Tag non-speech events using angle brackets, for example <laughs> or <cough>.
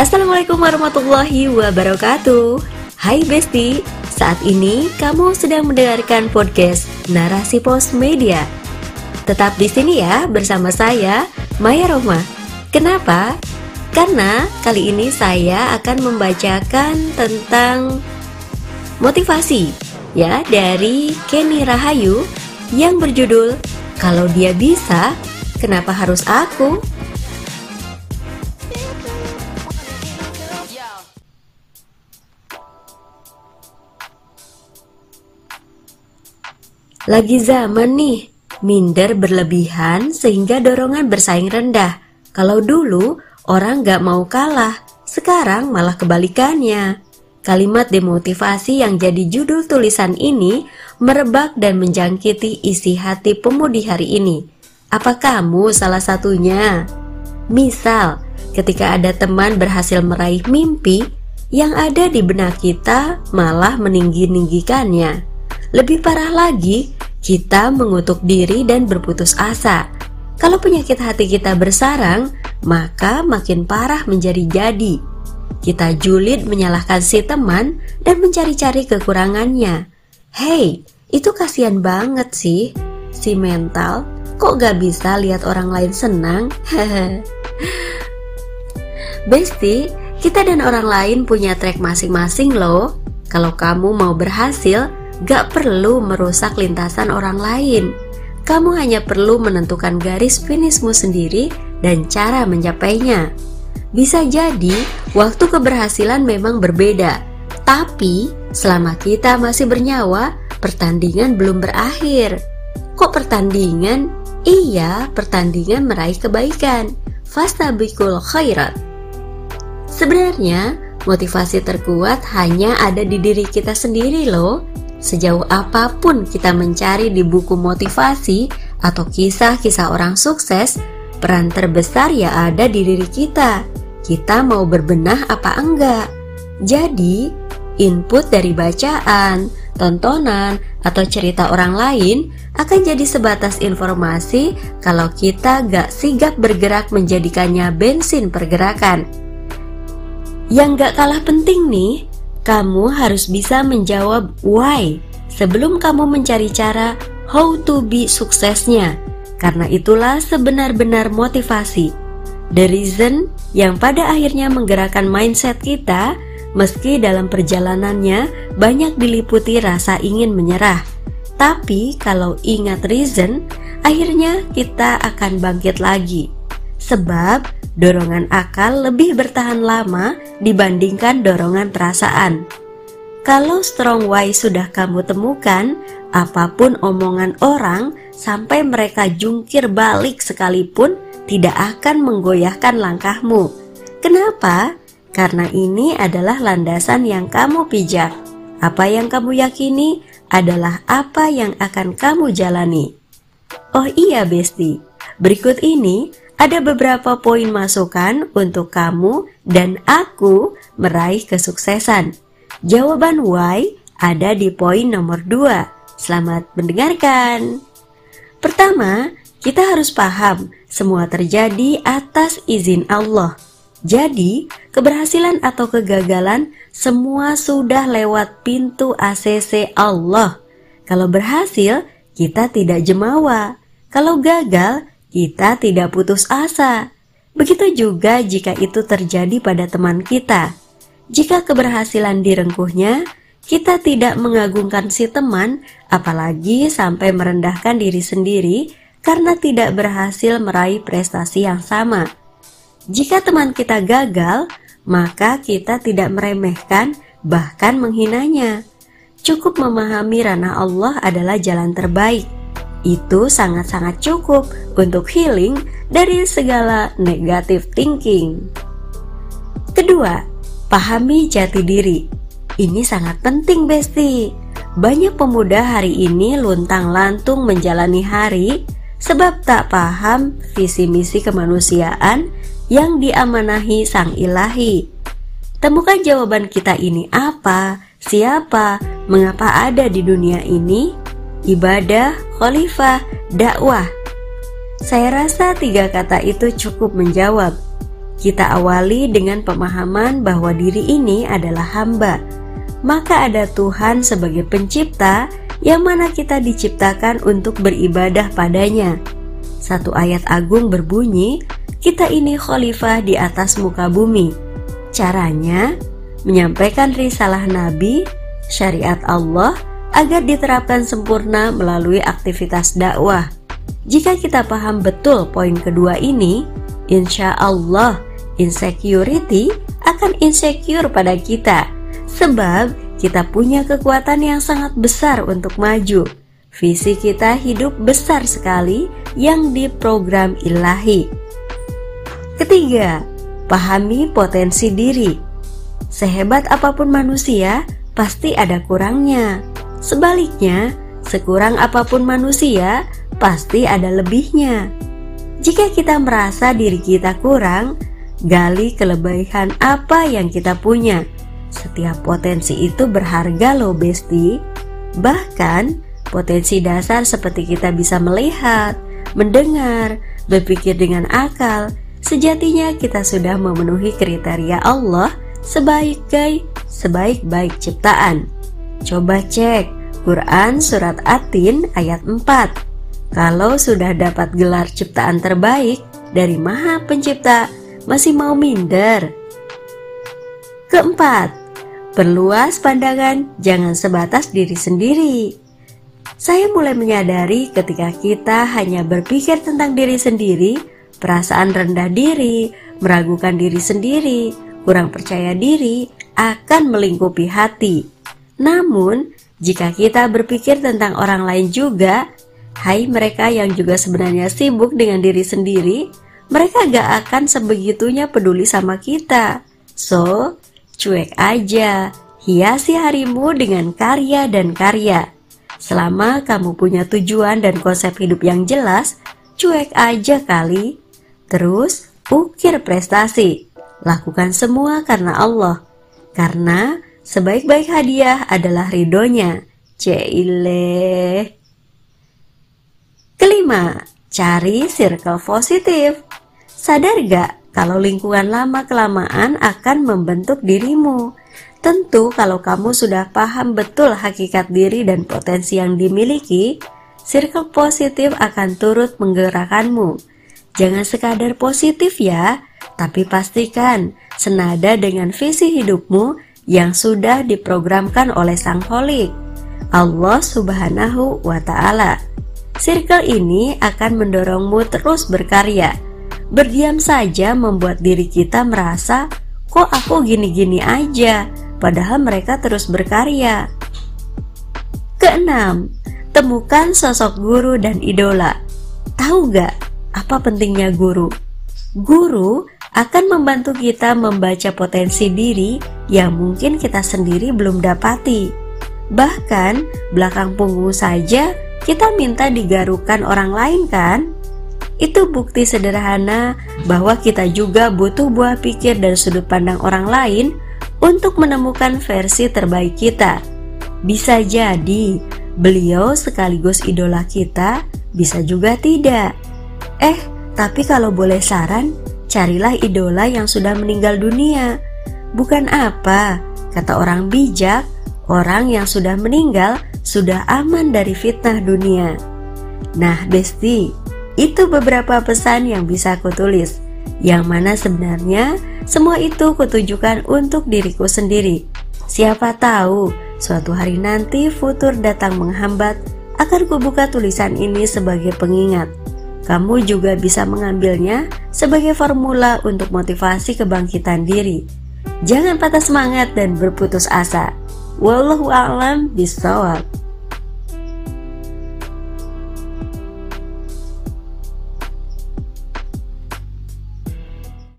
Assalamualaikum warahmatullahi wabarakatuh Hai Besti, saat ini kamu sedang mendengarkan podcast Narasi Pos Media Tetap di sini ya bersama saya, Maya Roma Kenapa? Karena kali ini saya akan membacakan tentang motivasi ya dari Kenny Rahayu yang berjudul Kalau dia bisa, kenapa harus aku? Lagi zaman nih, minder berlebihan sehingga dorongan bersaing rendah. Kalau dulu orang gak mau kalah, sekarang malah kebalikannya. Kalimat demotivasi yang jadi judul tulisan ini merebak dan menjangkiti isi hati pemudi hari ini. Apa kamu salah satunya? Misal, ketika ada teman berhasil meraih mimpi, yang ada di benak kita malah meninggi-ninggikannya. Lebih parah lagi, kita mengutuk diri dan berputus asa. Kalau penyakit hati kita bersarang, maka makin parah menjadi jadi. Kita julid menyalahkan si teman dan mencari-cari kekurangannya. Hei, itu kasihan banget sih. Si mental, kok gak bisa lihat orang lain senang? <laughs> Besti, kita dan orang lain punya track masing-masing loh. Kalau kamu mau berhasil, Gak perlu merusak lintasan orang lain. Kamu hanya perlu menentukan garis finishmu sendiri dan cara mencapainya. Bisa jadi waktu keberhasilan memang berbeda, tapi selama kita masih bernyawa, pertandingan belum berakhir. Kok pertandingan? Iya, pertandingan meraih kebaikan. Fastabikul khairat. Sebenarnya, motivasi terkuat hanya ada di diri kita sendiri loh. Sejauh apa pun kita mencari di buku motivasi atau kisah-kisah orang sukses, peran terbesar ya ada di diri kita. Kita mau berbenah apa enggak? Jadi, input dari bacaan, tontonan, atau cerita orang lain akan jadi sebatas informasi kalau kita gak sigap bergerak menjadikannya bensin pergerakan. Yang gak kalah penting nih, kamu harus bisa menjawab why sebelum kamu mencari cara how to be suksesnya. Karena itulah sebenar-benar motivasi. The reason yang pada akhirnya menggerakkan mindset kita meski dalam perjalanannya banyak diliputi rasa ingin menyerah. Tapi kalau ingat reason, akhirnya kita akan bangkit lagi. Sebab dorongan akal lebih bertahan lama dibandingkan dorongan perasaan. Kalau strong why sudah kamu temukan, apa pun omongan orang sampai mereka jungkir balik sekalipun tidak akan menggoyahkan langkahmu. Kenapa? Karena ini adalah landasan yang kamu pijak. Apa yang kamu yakini adalah apa yang akan kamu jalani. Oh iya, Besti. Berikut ini ada beberapa poin masukan untuk kamu dan aku meraih kesuksesan. Jawaban why ada di poin nomor 2. Selamat mendengarkan. Pertama, kita harus paham semua terjadi atas izin Allah. Jadi, keberhasilan atau kegagalan semua sudah lewat pintu ACC Allah. Kalau berhasil, kita tidak jemawa. Kalau gagal, kita tidak putus asa. Begitu juga jika itu terjadi pada teman kita. Jika keberhasilan direngkuhnya, kita tidak mengagungkan si teman, apalagi sampai merendahkan diri sendiri karena tidak berhasil meraih prestasi yang sama. Jika teman kita gagal, maka kita tidak meremehkan, bahkan menghinanya. Cukup memahami ranah Allah adalah jalan terbaik itu sangat-sangat cukup untuk healing dari segala negative thinking. Kedua, pahami jati diri. Ini sangat penting, Besti. Banyak pemuda hari ini luntang-lantung menjalani hari sebab tak paham visi misi kemanusiaan yang diamanahi Sang Ilahi. Temukan jawaban kita ini apa, siapa, mengapa ada di dunia ini, ibadah, khalifah, dakwah. Saya rasa tiga kata itu cukup menjawab. Kita awali dengan pemahaman bahwa diri ini adalah hamba. Maka ada Tuhan sebagai pencipta yang mana kita diciptakan untuk beribadah padanya. Satu ayat agung berbunyi, kita ini khalifah di atas muka bumi. Caranya, menyampaikan risalah Nabi, syariat Allah, agar diterapkan sempurna melalui aktivitas dakwah. Jika kita paham betul poin kedua ini, insya Allah insecurity akan insecure pada kita sebab kita punya kekuatan yang sangat besar untuk maju. Visi kita hidup besar sekali yang diprogram ilahi. Ketiga, pahami potensi diri. Sehebat apa pun manusia, pasti ada kurangnya. Sebaliknya, sekurang apa pun manusia, pasti ada lebihnya. Jika kita merasa diri kita kurang, Gali kelebihan apa yang kita punya. Setiap potensi itu berharga loh besti. Bahkan potensi dasar seperti kita bisa melihat, mendengar, berpikir dengan akal, sejatinya kita sudah memenuhi kriteria Allah sebagai sebaik-baik ciptaan. Coba cek Quran Surat Atin ayat 4. Kalau sudah dapat gelar ciptaan terbaik dari Maha Pencipta, masih mau minder. Keempat, perluas pandangan, jangan sebatas diri sendiri. Saya mulai menyadari ketika kita hanya berpikir tentang diri sendiri, perasaan rendah diri, meragukan diri sendiri, kurang percaya diri akan melingkupi hati. Namun, jika kita berpikir tentang orang lain juga, hai mereka yang juga sebenarnya sibuk dengan diri sendiri, mereka gak akan sebegitunya peduli sama kita. So, cuek aja, hiasi harimu dengan karya dan karya. Selama kamu punya tujuan dan konsep hidup yang jelas, cuek aja kali. Terus, ukir prestasi. Lakukan semua karena Allah. Karena sebaik-baik hadiah adalah ridhonya. Cile. Kelima, cari circle positif. Sadar gak kalau lingkungan lama-kelamaan akan membentuk dirimu? Tentu kalau kamu sudah paham betul hakikat diri dan potensi yang dimiliki, circle positif akan turut menggerakkanmu. Jangan sekadar positif ya, tapi pastikan senada dengan visi hidupmu yang sudah diprogramkan oleh Sang Holik, Allah Subhanahu wa Ta'ala. Circle ini akan mendorongmu terus berkarya Berdiam saja membuat diri kita merasa, kok aku gini-gini aja, padahal mereka terus berkarya. Keenam, temukan sosok guru dan idola. Tahu gak apa pentingnya guru? Guru akan membantu kita membaca potensi diri yang mungkin kita sendiri belum dapati. Bahkan belakang punggung saja kita minta digarukan orang lain kan? Itu bukti sederhana bahwa kita juga butuh buah pikir dan sudut pandang orang lain untuk menemukan versi terbaik kita. Bisa jadi beliau sekaligus idola kita, bisa juga tidak. Eh, tapi kalau boleh saran, carilah idola yang sudah meninggal dunia. Bukan apa, kata orang bijak, orang yang sudah meninggal sudah aman dari fitnah dunia. Nah, Besti, itu beberapa pesan yang bisa kutulis, yang mana sebenarnya semua itu kutujukan untuk diriku sendiri. Siapa tahu suatu hari nanti futur datang menghambat, akan kubuka tulisan ini sebagai pengingat. Kamu juga bisa mengambilnya sebagai formula untuk motivasi kebangkitan diri. Jangan patah semangat dan berputus asa. Wallahu a'lam bishawab.